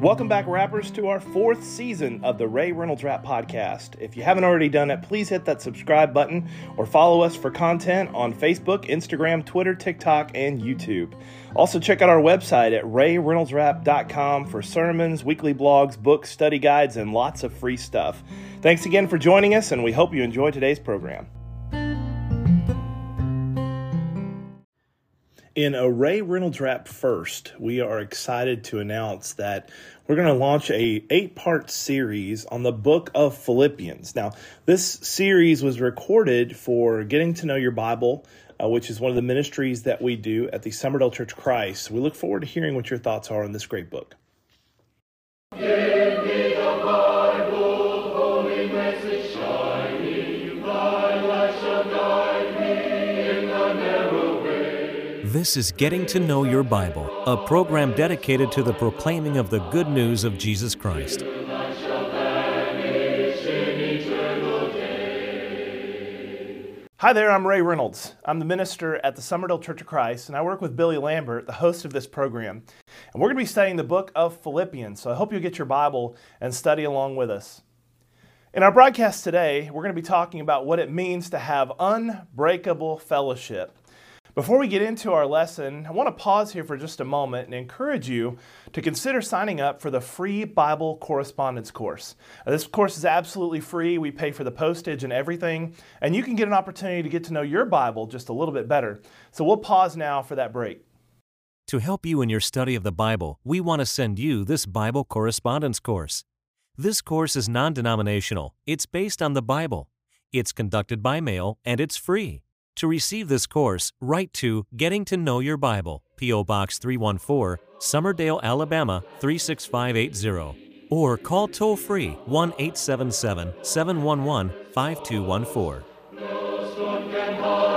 Welcome back, rappers, to our fourth season of the Ray Reynolds Rap Podcast. If you haven't already done it, please hit that subscribe button or follow us for content on Facebook, Instagram, Twitter, TikTok, and YouTube. Also, check out our website at rayreynoldsrap.com for sermons, weekly blogs, books, study guides, and lots of free stuff. Thanks again for joining us, and we hope you enjoy today's program. In a Ray Reynolds Rap First, we are excited to announce that we're going to launch a eight-part series on the book of Philippians. Now, this series was recorded for Getting to Know Your Bible, uh, which is one of the ministries that we do at the Summerdale Church Christ. We look forward to hearing what your thoughts are on this great book. This is Getting to Know Your Bible, a program dedicated to the proclaiming of the good news of Jesus Christ. Hi there, I'm Ray Reynolds. I'm the minister at the Summerdale Church of Christ, and I work with Billy Lambert, the host of this program. And we're going to be studying the book of Philippians, so I hope you'll get your Bible and study along with us. In our broadcast today, we're going to be talking about what it means to have unbreakable fellowship. Before we get into our lesson, I want to pause here for just a moment and encourage you to consider signing up for the free Bible correspondence course. Now, this course is absolutely free. We pay for the postage and everything, and you can get an opportunity to get to know your Bible just a little bit better. So we'll pause now for that break. To help you in your study of the Bible, we want to send you this Bible correspondence course. This course is non denominational, it's based on the Bible, it's conducted by mail, and it's free. To receive this course, write to Getting to Know Your Bible, P.O. Box 314, Summerdale, Alabama 36580, or call toll free 1 877 711 5214.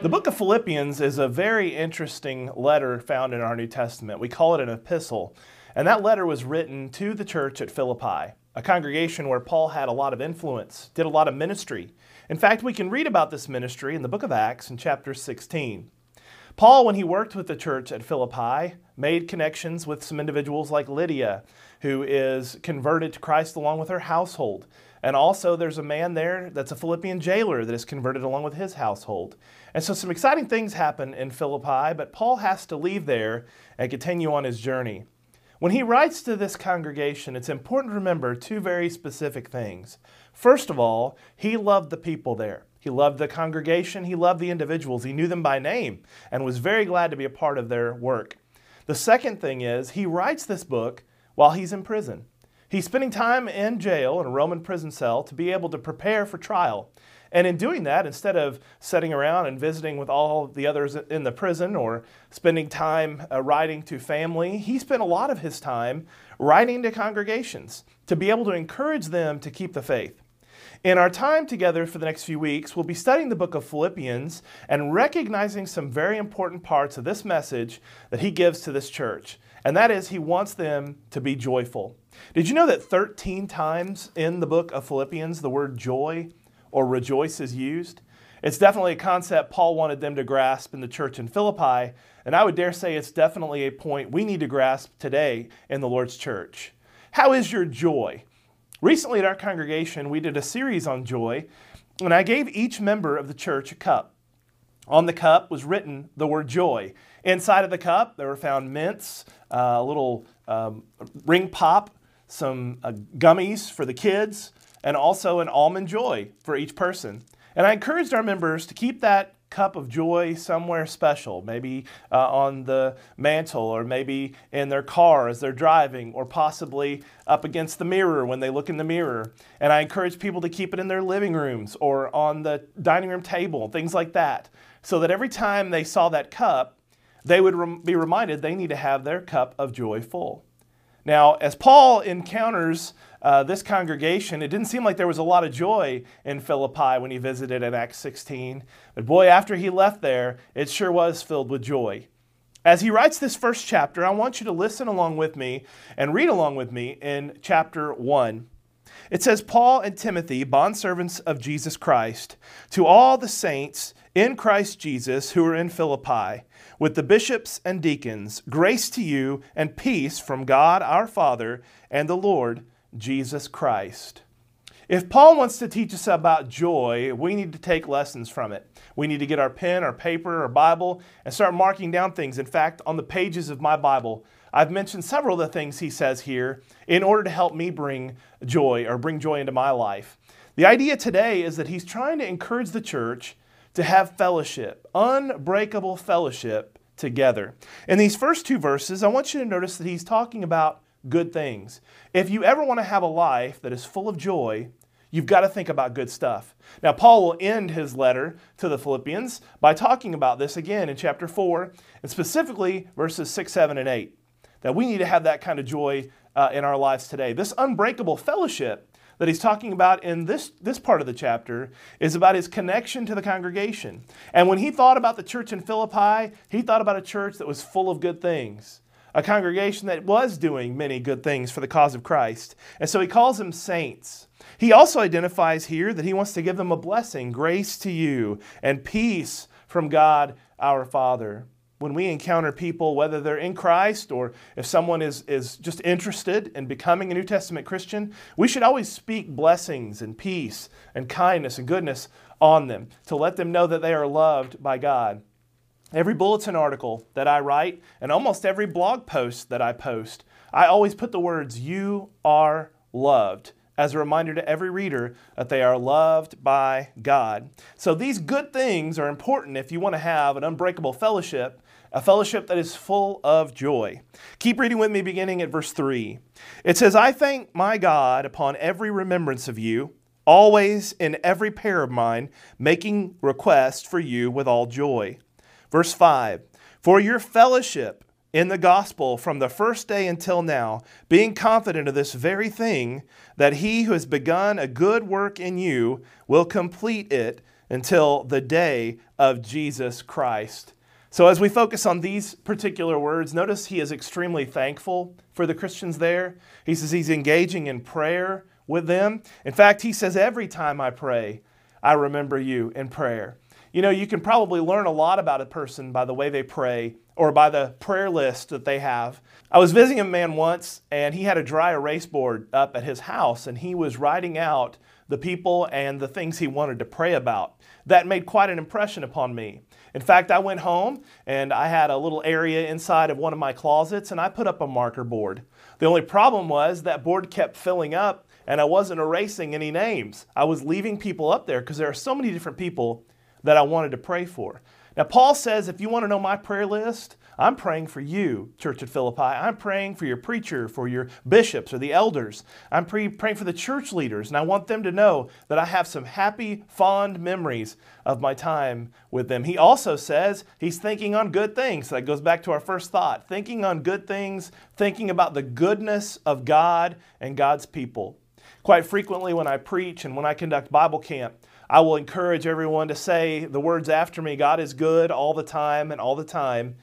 The book of Philippians is a very interesting letter found in our New Testament. We call it an epistle. And that letter was written to the church at Philippi, a congregation where Paul had a lot of influence, did a lot of ministry. In fact, we can read about this ministry in the book of Acts in chapter 16. Paul, when he worked with the church at Philippi, made connections with some individuals like Lydia, who is converted to Christ along with her household. And also, there's a man there that's a Philippian jailer that is converted along with his household. And so, some exciting things happen in Philippi, but Paul has to leave there and continue on his journey. When he writes to this congregation, it's important to remember two very specific things. First of all, he loved the people there. He loved the congregation, he loved the individuals, he knew them by name, and was very glad to be a part of their work. The second thing is, he writes this book while he's in prison. He's spending time in jail in a Roman prison cell to be able to prepare for trial. And in doing that, instead of sitting around and visiting with all the others in the prison or spending time uh, writing to family, he spent a lot of his time writing to congregations to be able to encourage them to keep the faith. In our time together for the next few weeks, we'll be studying the book of Philippians and recognizing some very important parts of this message that he gives to this church. And that is, he wants them to be joyful. Did you know that 13 times in the book of Philippians the word joy or rejoice is used? It's definitely a concept Paul wanted them to grasp in the church in Philippi, and I would dare say it's definitely a point we need to grasp today in the Lord's church. How is your joy? Recently at our congregation, we did a series on joy, and I gave each member of the church a cup. On the cup was written the word joy. Inside of the cup, there were found mints, uh, a little um, ring pop, some uh, gummies for the kids, and also an almond joy for each person. And I encouraged our members to keep that cup of joy somewhere special, maybe uh, on the mantle, or maybe in their car as they're driving, or possibly up against the mirror when they look in the mirror. And I encourage people to keep it in their living rooms or on the dining room table, things like that, so that every time they saw that cup, they would be reminded they need to have their cup of joy full. Now, as Paul encounters uh, this congregation, it didn't seem like there was a lot of joy in Philippi when he visited in Acts 16. But boy, after he left there, it sure was filled with joy. As he writes this first chapter, I want you to listen along with me and read along with me in chapter 1. It says, Paul and Timothy, bondservants of Jesus Christ, to all the saints in Christ Jesus who are in Philippi, with the bishops and deacons, grace to you and peace from God our Father and the Lord Jesus Christ. If Paul wants to teach us about joy, we need to take lessons from it. We need to get our pen, our paper, our Bible, and start marking down things. In fact, on the pages of my Bible, I've mentioned several of the things he says here in order to help me bring joy or bring joy into my life. The idea today is that he's trying to encourage the church to have fellowship, unbreakable fellowship together. In these first two verses, I want you to notice that he's talking about good things. If you ever want to have a life that is full of joy, you've got to think about good stuff. Now, Paul will end his letter to the Philippians by talking about this again in chapter 4, and specifically verses 6, 7, and 8. That we need to have that kind of joy uh, in our lives today. This unbreakable fellowship that he's talking about in this, this part of the chapter is about his connection to the congregation. And when he thought about the church in Philippi, he thought about a church that was full of good things a congregation that was doing many good things for the cause of Christ. And so he calls them saints. He also identifies here that he wants to give them a blessing, grace to you, and peace from God our Father. When we encounter people, whether they're in Christ or if someone is, is just interested in becoming a New Testament Christian, we should always speak blessings and peace and kindness and goodness on them to let them know that they are loved by God. Every bulletin article that I write and almost every blog post that I post, I always put the words, You are loved, as a reminder to every reader that they are loved by God. So these good things are important if you want to have an unbreakable fellowship, a fellowship that is full of joy. Keep reading with me beginning at verse 3. It says, I thank my God upon every remembrance of you, always in every prayer of mine, making request for you with all joy Verse 5 For your fellowship in the gospel from the first day until now, being confident of this very thing, that he who has begun a good work in you will complete it until the day of Jesus Christ. So, as we focus on these particular words, notice he is extremely thankful for the Christians there. He says he's engaging in prayer with them. In fact, he says, Every time I pray, I remember you in prayer. You know, you can probably learn a lot about a person by the way they pray or by the prayer list that they have. I was visiting a man once, and he had a dry erase board up at his house, and he was writing out the people and the things he wanted to pray about. That made quite an impression upon me. In fact, I went home and I had a little area inside of one of my closets, and I put up a marker board. The only problem was that board kept filling up, and I wasn't erasing any names. I was leaving people up there because there are so many different people that I wanted to pray for. Now, Paul says if you want to know my prayer list, I'm praying for you, Church at Philippi. I'm praying for your preacher, for your bishops or the elders. I'm pre- praying for the church leaders, and I want them to know that I have some happy, fond memories of my time with them. He also says he's thinking on good things. That goes back to our first thought thinking on good things, thinking about the goodness of God and God's people. Quite frequently, when I preach and when I conduct Bible camp, I will encourage everyone to say the words after me God is good all the time and all the time.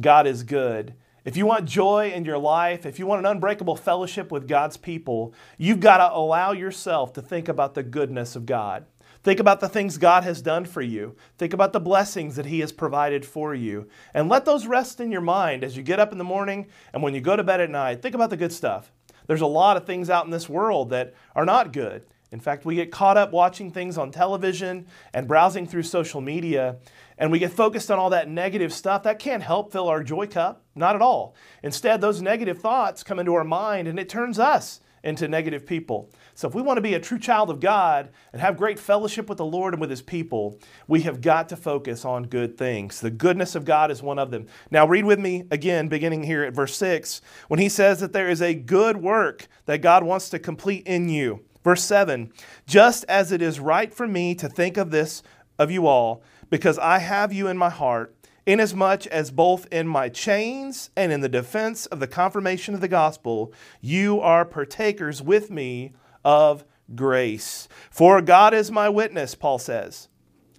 God is good. If you want joy in your life, if you want an unbreakable fellowship with God's people, you've got to allow yourself to think about the goodness of God. Think about the things God has done for you. Think about the blessings that He has provided for you. And let those rest in your mind as you get up in the morning and when you go to bed at night. Think about the good stuff. There's a lot of things out in this world that are not good. In fact, we get caught up watching things on television and browsing through social media, and we get focused on all that negative stuff. That can't help fill our joy cup, not at all. Instead, those negative thoughts come into our mind and it turns us into negative people. So, if we want to be a true child of God and have great fellowship with the Lord and with His people, we have got to focus on good things. The goodness of God is one of them. Now, read with me again, beginning here at verse 6, when he says that there is a good work that God wants to complete in you. Verse 7 Just as it is right for me to think of this of you all, because I have you in my heart, inasmuch as both in my chains and in the defense of the confirmation of the gospel, you are partakers with me of grace. For God is my witness, Paul says,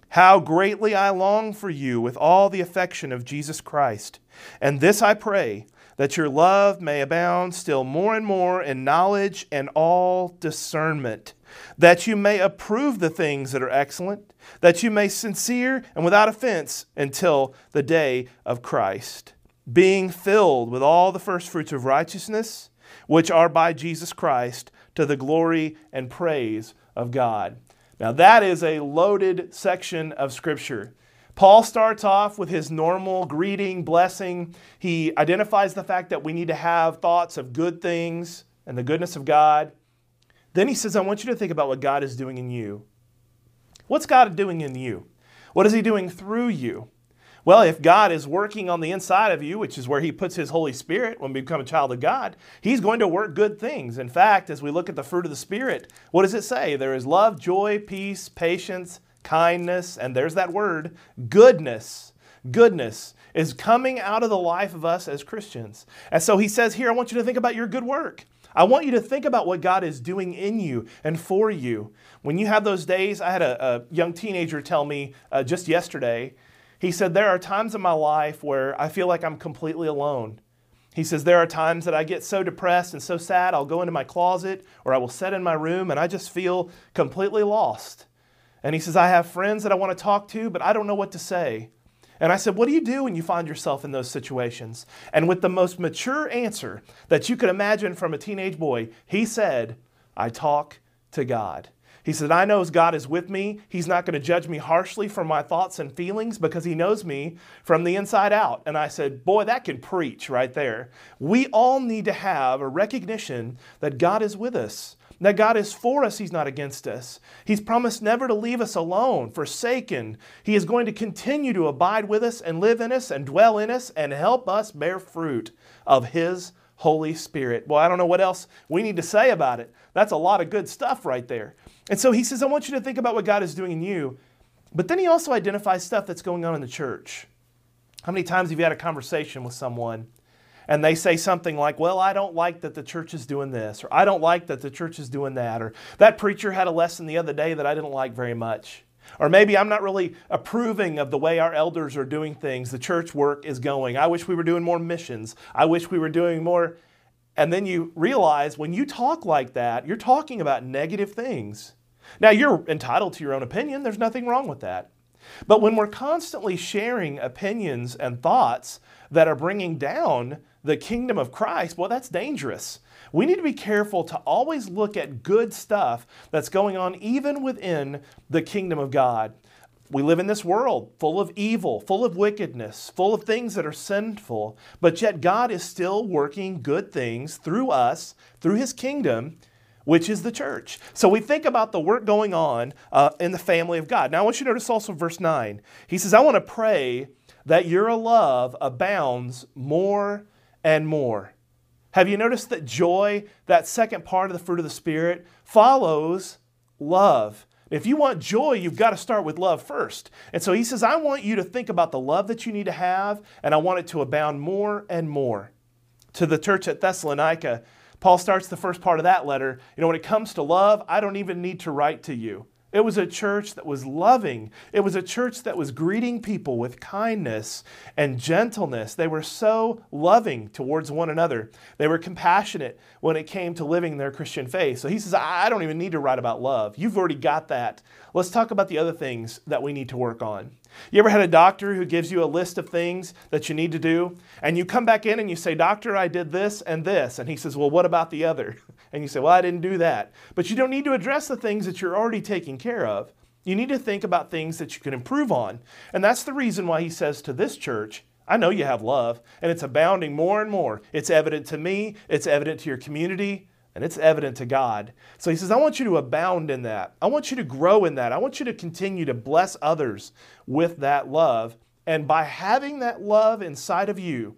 how greatly I long for you with all the affection of Jesus Christ. And this I pray, that your love may abound still more and more in knowledge and all discernment, that you may approve the things that are excellent that you may sincere and without offense until the day of Christ, being filled with all the first fruits of righteousness, which are by Jesus Christ, to the glory and praise of God. Now, that is a loaded section of Scripture. Paul starts off with his normal greeting, blessing. He identifies the fact that we need to have thoughts of good things and the goodness of God. Then he says, I want you to think about what God is doing in you. What's God doing in you? What is He doing through you? Well, if God is working on the inside of you, which is where He puts His Holy Spirit when we become a child of God, He's going to work good things. In fact, as we look at the fruit of the Spirit, what does it say? There is love, joy, peace, patience, kindness, and there's that word, goodness. Goodness is coming out of the life of us as Christians. And so He says here, I want you to think about your good work. I want you to think about what God is doing in you and for you. When you have those days, I had a, a young teenager tell me uh, just yesterday, he said, There are times in my life where I feel like I'm completely alone. He says, There are times that I get so depressed and so sad, I'll go into my closet or I will sit in my room and I just feel completely lost. And he says, I have friends that I want to talk to, but I don't know what to say. And I said, What do you do when you find yourself in those situations? And with the most mature answer that you could imagine from a teenage boy, he said, I talk to God. He said, I know God is with me, He's not going to judge me harshly for my thoughts and feelings because He knows me from the inside out. And I said, Boy, that can preach right there. We all need to have a recognition that God is with us. That God is for us, He's not against us. He's promised never to leave us alone, forsaken. He is going to continue to abide with us and live in us and dwell in us and help us bear fruit of His Holy Spirit. Well, I don't know what else we need to say about it. That's a lot of good stuff right there. And so He says, I want you to think about what God is doing in you. But then He also identifies stuff that's going on in the church. How many times have you had a conversation with someone? And they say something like, Well, I don't like that the church is doing this, or I don't like that the church is doing that, or that preacher had a lesson the other day that I didn't like very much. Or maybe I'm not really approving of the way our elders are doing things, the church work is going. I wish we were doing more missions. I wish we were doing more. And then you realize when you talk like that, you're talking about negative things. Now, you're entitled to your own opinion, there's nothing wrong with that. But when we're constantly sharing opinions and thoughts that are bringing down the kingdom of Christ, well, that's dangerous. We need to be careful to always look at good stuff that's going on even within the kingdom of God. We live in this world full of evil, full of wickedness, full of things that are sinful, but yet God is still working good things through us, through His kingdom, which is the church. So we think about the work going on uh, in the family of God. Now, I want you to notice also verse 9. He says, I want to pray that your love abounds more and more. Have you noticed that joy, that second part of the fruit of the Spirit, follows love? If you want joy, you've got to start with love first. And so he says, I want you to think about the love that you need to have, and I want it to abound more and more. To the church at Thessalonica, Paul starts the first part of that letter. You know, when it comes to love, I don't even need to write to you. It was a church that was loving. It was a church that was greeting people with kindness and gentleness. They were so loving towards one another. They were compassionate when it came to living their Christian faith. So he says, I don't even need to write about love. You've already got that. Let's talk about the other things that we need to work on. You ever had a doctor who gives you a list of things that you need to do, and you come back in and you say, Doctor, I did this and this. And he says, Well, what about the other? And you say, Well, I didn't do that. But you don't need to address the things that you're already taking care of. You need to think about things that you can improve on. And that's the reason why he says to this church, I know you have love, and it's abounding more and more. It's evident to me, it's evident to your community, and it's evident to God. So he says, I want you to abound in that. I want you to grow in that. I want you to continue to bless others with that love. And by having that love inside of you,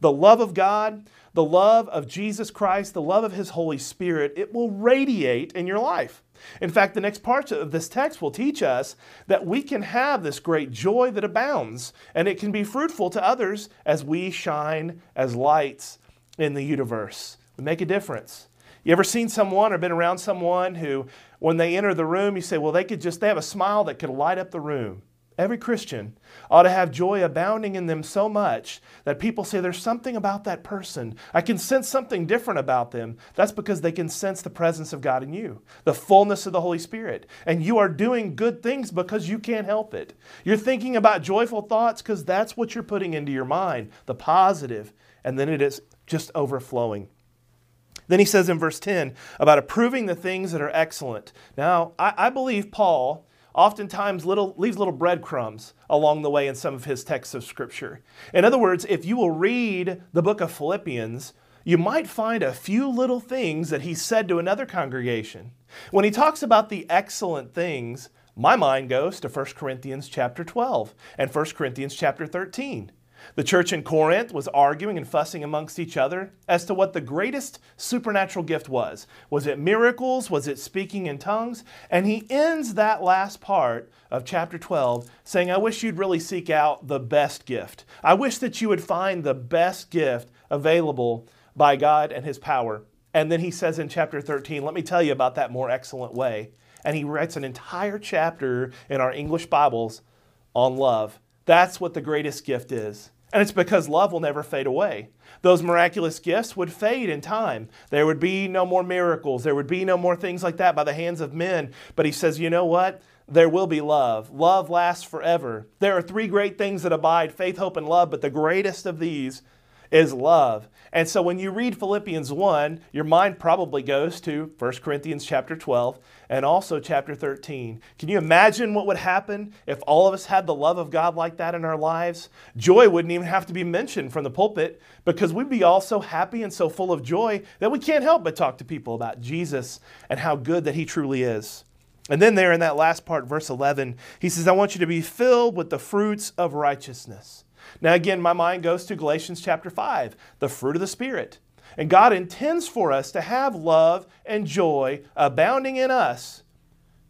the love of God, the love of Jesus Christ, the love of His Holy Spirit, it will radiate in your life. In fact, the next part of this text will teach us that we can have this great joy that abounds, and it can be fruitful to others as we shine as lights in the universe. We make a difference. You ever seen someone or been around someone who, when they enter the room, you say, well, they could just, they have a smile that could light up the room. Every Christian ought to have joy abounding in them so much that people say there's something about that person. I can sense something different about them. That's because they can sense the presence of God in you, the fullness of the Holy Spirit. And you are doing good things because you can't help it. You're thinking about joyful thoughts because that's what you're putting into your mind, the positive, and then it is just overflowing. Then he says in verse 10 about approving the things that are excellent. Now, I, I believe Paul oftentimes little, leaves little breadcrumbs along the way in some of his texts of Scripture. In other words, if you will read the book of Philippians, you might find a few little things that he said to another congregation. When he talks about the excellent things, my mind goes to 1 Corinthians chapter 12 and 1 Corinthians chapter 13. The church in Corinth was arguing and fussing amongst each other as to what the greatest supernatural gift was. Was it miracles? Was it speaking in tongues? And he ends that last part of chapter 12 saying, I wish you'd really seek out the best gift. I wish that you would find the best gift available by God and his power. And then he says in chapter 13, let me tell you about that more excellent way. And he writes an entire chapter in our English Bibles on love. That's what the greatest gift is. And it's because love will never fade away. Those miraculous gifts would fade in time. There would be no more miracles. There would be no more things like that by the hands of men. But he says, you know what? There will be love. Love lasts forever. There are three great things that abide faith, hope, and love, but the greatest of these is love. And so when you read Philippians 1, your mind probably goes to 1 Corinthians chapter 12 and also chapter 13. Can you imagine what would happen if all of us had the love of God like that in our lives? Joy wouldn't even have to be mentioned from the pulpit because we'd be all so happy and so full of joy that we can't help but talk to people about Jesus and how good that He truly is. And then, there in that last part, verse 11, he says, I want you to be filled with the fruits of righteousness. Now, again, my mind goes to Galatians chapter 5, the fruit of the Spirit. And God intends for us to have love and joy abounding in us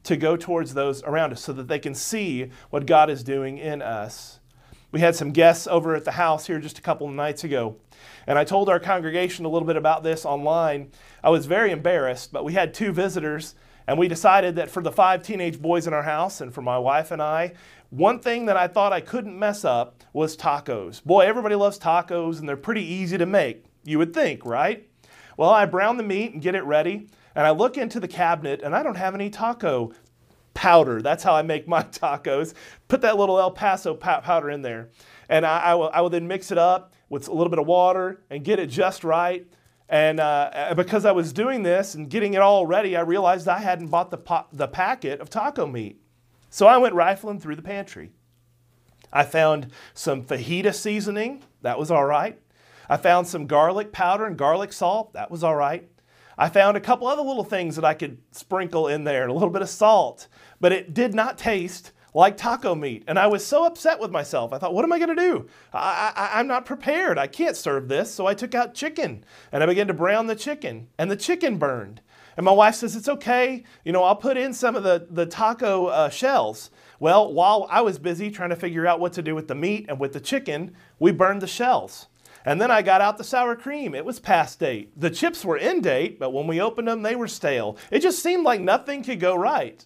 to go towards those around us so that they can see what God is doing in us. We had some guests over at the house here just a couple of nights ago. And I told our congregation a little bit about this online. I was very embarrassed, but we had two visitors, and we decided that for the five teenage boys in our house and for my wife and I, one thing that I thought I couldn't mess up was tacos. Boy, everybody loves tacos, and they're pretty easy to make, you would think, right? Well, I brown the meat and get it ready, and I look into the cabinet, and I don't have any taco powder. That's how I make my tacos. Put that little El Paso powder in there. And I, I, will, I will then mix it up with a little bit of water and get it just right. And uh, because I was doing this and getting it all ready, I realized I hadn't bought the, po- the packet of taco meat. So I went rifling through the pantry. I found some fajita seasoning. That was all right. I found some garlic powder and garlic salt. That was all right. I found a couple other little things that I could sprinkle in there, a little bit of salt, but it did not taste like taco meat. And I was so upset with myself. I thought, what am I going to do? I, am not prepared. I can't serve this. So I took out chicken and I began to brown the chicken, and the chicken burned. And my wife says, It's okay. You know, I'll put in some of the, the taco uh, shells. Well, while I was busy trying to figure out what to do with the meat and with the chicken, we burned the shells. And then I got out the sour cream. It was past date. The chips were in date, but when we opened them, they were stale. It just seemed like nothing could go right.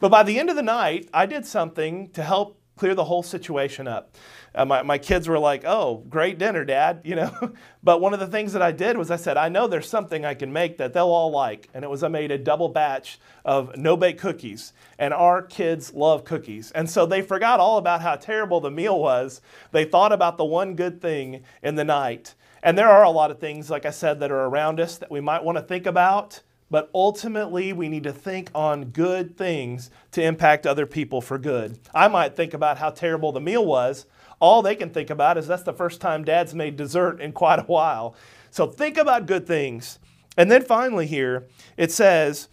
But by the end of the night, I did something to help clear the whole situation up. Uh, my, my kids were like, oh, great dinner, Dad, you know. but one of the things that I did was I said, I know there's something I can make that they'll all like. And it was I made a double batch of no bake cookies. And our kids love cookies. And so they forgot all about how terrible the meal was. They thought about the one good thing in the night. And there are a lot of things, like I said, that are around us that we might want to think about. But ultimately, we need to think on good things to impact other people for good. I might think about how terrible the meal was, all they can think about is that's the first time dad's made dessert in quite a while. So think about good things. And then finally, here it says,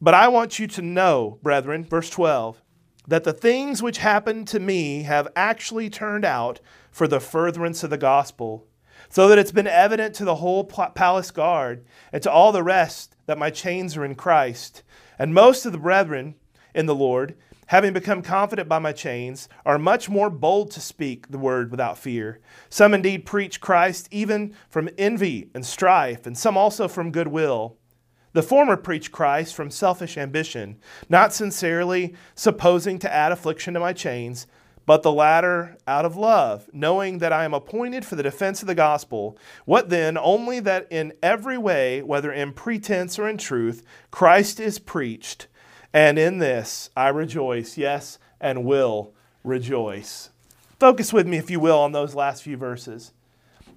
But I want you to know, brethren, verse 12, that the things which happened to me have actually turned out for the furtherance of the gospel, so that it's been evident to the whole palace guard and to all the rest that my chains are in Christ. And most of the brethren in the Lord, having become confident by my chains, are much more bold to speak the word without fear. Some indeed preach Christ even from envy and strife, and some also from goodwill. The former preach Christ from selfish ambition, not sincerely supposing to add affliction to my chains, but the latter out of love, knowing that I am appointed for the defense of the gospel. What then? Only that in every way, whether in pretense or in truth, Christ is preached, and in this I rejoice, yes, and will rejoice. Focus with me, if you will, on those last few verses.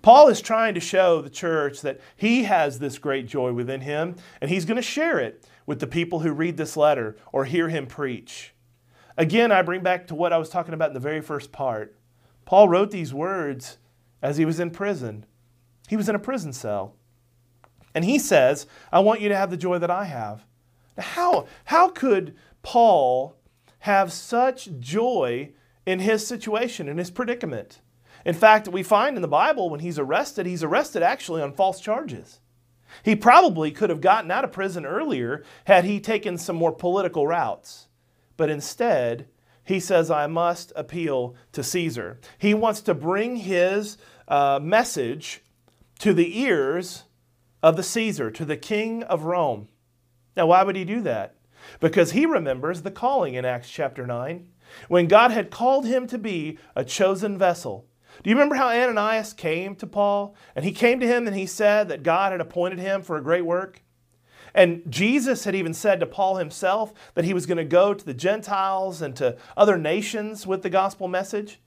Paul is trying to show the church that he has this great joy within him, and he's going to share it with the people who read this letter or hear him preach. Again, I bring back to what I was talking about in the very first part. Paul wrote these words as he was in prison. He was in a prison cell. And he says, I want you to have the joy that I have. How, how could Paul have such joy in his situation, in his predicament? In fact, we find in the Bible when he's arrested, he's arrested actually on false charges. He probably could have gotten out of prison earlier had he taken some more political routes. But instead, he says, I must appeal to Caesar. He wants to bring his uh, message to the ears of the Caesar, to the king of Rome. Now, why would he do that? Because he remembers the calling in Acts chapter 9, when God had called him to be a chosen vessel. Do you remember how Ananias came to Paul? And he came to him and he said that God had appointed him for a great work? And Jesus had even said to Paul himself that he was going to go to the Gentiles and to other nations with the gospel message.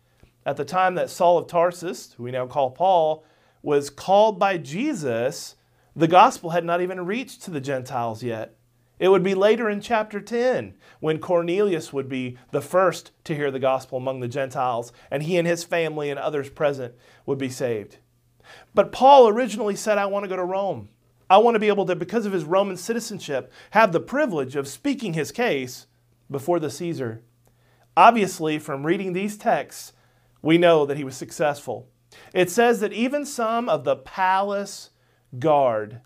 At the time that Saul of Tarsus, who we now call Paul, was called by Jesus, the gospel had not even reached to the Gentiles yet. It would be later in chapter 10 when Cornelius would be the first to hear the gospel among the Gentiles, and he and his family and others present would be saved. But Paul originally said, I want to go to Rome. I want to be able to, because of his Roman citizenship, have the privilege of speaking his case before the Caesar. Obviously, from reading these texts, we know that he was successful. It says that even some of the palace guard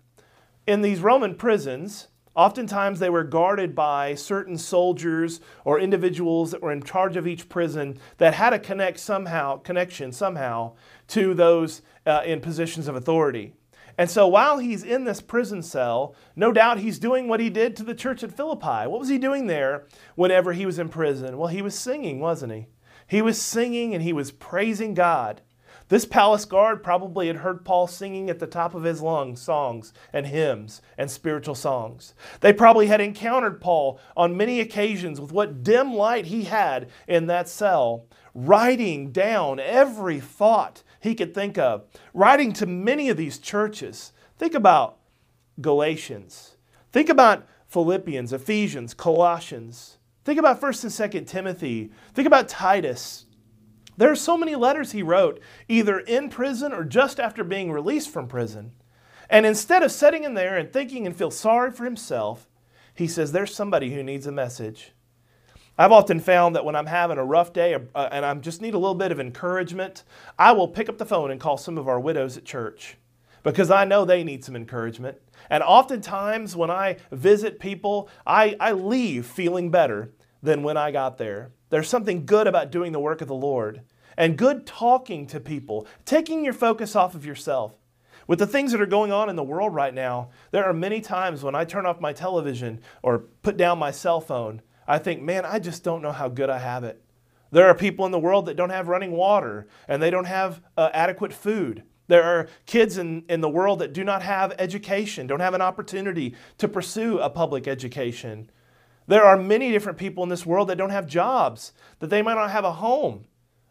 in these Roman prisons, oftentimes they were guarded by certain soldiers or individuals that were in charge of each prison that had a connect somehow connection somehow to those uh, in positions of authority. And so while he's in this prison cell, no doubt he's doing what he did to the church at Philippi. What was he doing there whenever he was in prison? Well, he was singing, wasn't he? He was singing and he was praising God. This palace guard probably had heard Paul singing at the top of his lungs songs and hymns and spiritual songs. They probably had encountered Paul on many occasions with what dim light he had in that cell, writing down every thought he could think of, writing to many of these churches. Think about Galatians. Think about Philippians, Ephesians, Colossians. Think about 1st and 2nd Timothy. Think about Titus. There are so many letters he wrote, either in prison or just after being released from prison. And instead of sitting in there and thinking and feel sorry for himself, he says, There's somebody who needs a message. I've often found that when I'm having a rough day uh, and I just need a little bit of encouragement, I will pick up the phone and call some of our widows at church because I know they need some encouragement. And oftentimes when I visit people, I, I leave feeling better than when I got there. There's something good about doing the work of the Lord and good talking to people, taking your focus off of yourself. With the things that are going on in the world right now, there are many times when I turn off my television or put down my cell phone I think, man, I just don't know how good I have it. There are people in the world that don't have running water and they don't have uh, adequate food. There are kids in, in the world that do not have education, don't have an opportunity to pursue a public education. There are many different people in this world that don't have jobs, that they might not have a home.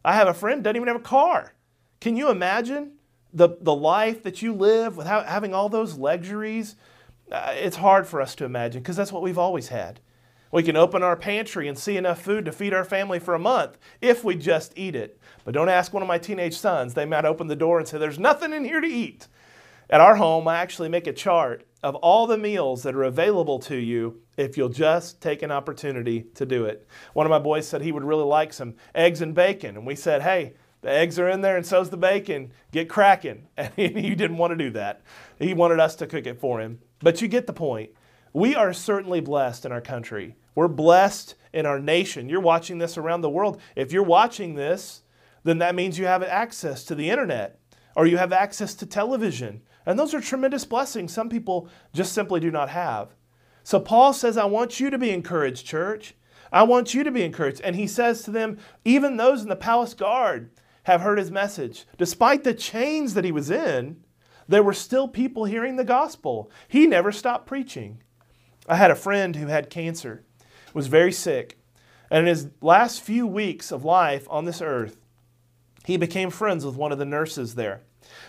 I have a friend doesn't even have a car. Can you imagine the, the life that you live without having all those luxuries? Uh, it's hard for us to imagine because that's what we've always had. We can open our pantry and see enough food to feed our family for a month if we just eat it. But don't ask one of my teenage sons. They might open the door and say, There's nothing in here to eat. At our home, I actually make a chart of all the meals that are available to you if you'll just take an opportunity to do it. One of my boys said he would really like some eggs and bacon. And we said, Hey, the eggs are in there and so's the bacon. Get cracking. And he didn't want to do that. He wanted us to cook it for him. But you get the point. We are certainly blessed in our country. We're blessed in our nation. You're watching this around the world. If you're watching this, then that means you have access to the internet or you have access to television. And those are tremendous blessings some people just simply do not have. So Paul says, I want you to be encouraged, church. I want you to be encouraged. And he says to them, even those in the palace guard have heard his message. Despite the chains that he was in, there were still people hearing the gospel. He never stopped preaching. I had a friend who had cancer, was very sick, and in his last few weeks of life on this earth, he became friends with one of the nurses there.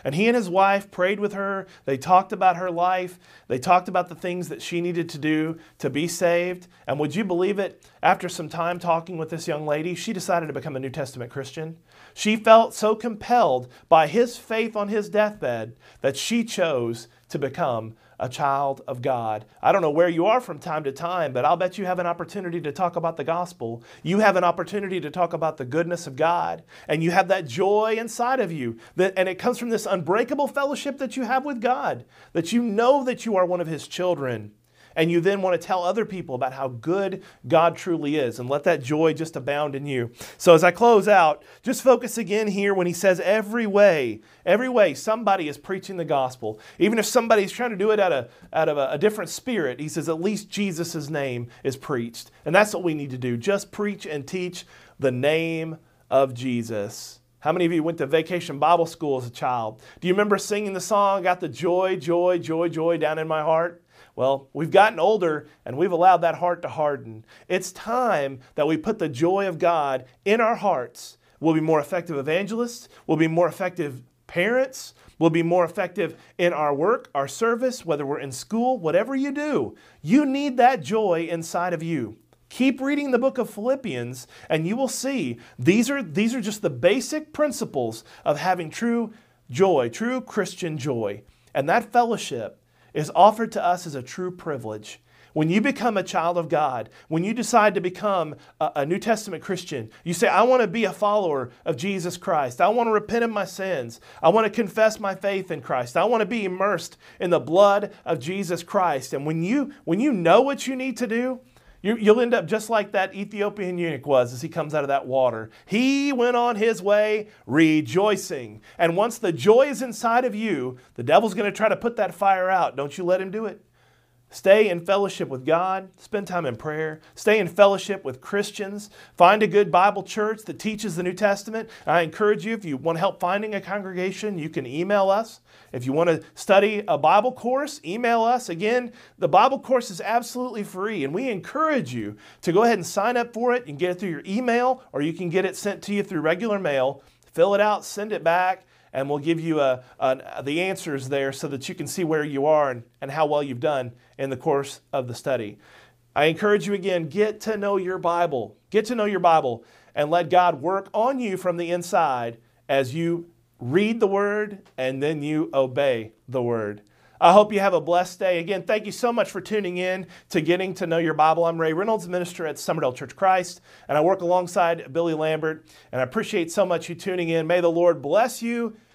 And he and his wife prayed with her. They talked about her life. They talked about the things that she needed to do to be saved. And would you believe it? After some time talking with this young lady, she decided to become a New Testament Christian. She felt so compelled by his faith on his deathbed that she chose to become a child of God. I don't know where you are from time to time, but I'll bet you have an opportunity to talk about the gospel. You have an opportunity to talk about the goodness of God, and you have that joy inside of you. That, and it comes from this unbreakable fellowship that you have with God, that you know that you are one of His children and you then want to tell other people about how good God truly is and let that joy just abound in you. So as I close out, just focus again here when he says every way, every way somebody is preaching the gospel. Even if somebody's trying to do it out of, out of a, a different spirit, he says at least Jesus' name is preached. And that's what we need to do. Just preach and teach the name of Jesus. How many of you went to vacation Bible school as a child? Do you remember singing the song, Got the joy, joy, joy, joy down in my heart? Well, we've gotten older and we've allowed that heart to harden. It's time that we put the joy of God in our hearts. We'll be more effective evangelists, we'll be more effective parents, we'll be more effective in our work, our service, whether we're in school, whatever you do. You need that joy inside of you. Keep reading the book of Philippians and you will see these are, these are just the basic principles of having true joy, true Christian joy. And that fellowship is offered to us as a true privilege. When you become a child of God, when you decide to become a, a, New Testament Christian, you say, I want to be a follower of Jesus Christ. I want to repent of my sins. I want to confess my faith in Christ. I want to be immersed in the blood of Jesus Christ. And when you, when you know what you need to do, you, will end up just like that Ethiopian eunuch was as he comes out of that water. He went on his way rejoicing. And once the joy is inside of you, the devil's going to try to put that fire out. Don't you let him do it. Stay in fellowship with God. Spend time in prayer. Stay in fellowship with Christians. Find a good Bible church that teaches the New Testament. I encourage you, if you want help finding a congregation, you can email us. If you want to study a Bible course, email us. Again, the Bible course is absolutely free, and we encourage you to go ahead and sign up for it. Can get it through your email, or you can get it sent to you through regular mail. Fill it out, send it back and we'll give you a, a, the answers there so that you can see where you are and, and how well you've done in the course of the study. I encourage you again get to know your Bible. Get to know your Bible and let God work on you from the inside as you read the Word and then you obey the Word. I hope you have a blessed day. Again, thank you so much for tuning in to Getting to Know Your Bible. I'm Ray Reynolds, minister at Summerdale Church Christ, and I work alongside Billy Lambert. And I appreciate so much you tuning in. May the Lord bless you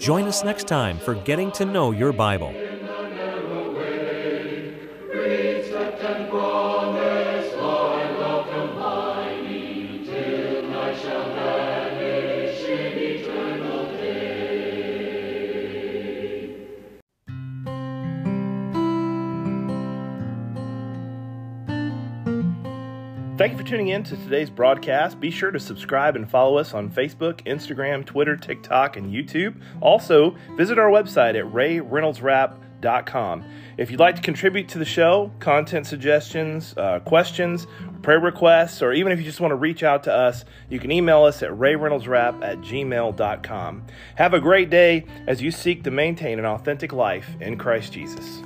Join us next time for Getting to Know Your Bible. In to today's broadcast. Be sure to subscribe and follow us on Facebook, Instagram, Twitter, TikTok, and YouTube. Also, visit our website at rayreynoldsrap.com. If you'd like to contribute to the show, content suggestions, uh, questions, prayer requests, or even if you just want to reach out to us, you can email us at rayreynoldsrap at gmail.com. Have a great day as you seek to maintain an authentic life in Christ Jesus.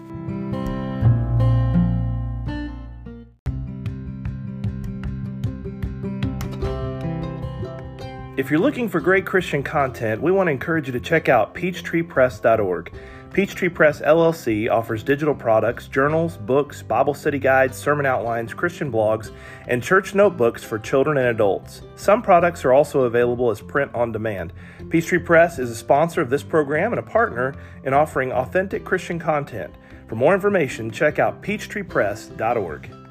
If you're looking for great Christian content, we want to encourage you to check out peachtreepress.org. Peachtree Press LLC offers digital products, journals, books, Bible study guides, sermon outlines, Christian blogs, and church notebooks for children and adults. Some products are also available as print on demand. Peachtree Press is a sponsor of this program and a partner in offering authentic Christian content. For more information, check out peachtreepress.org.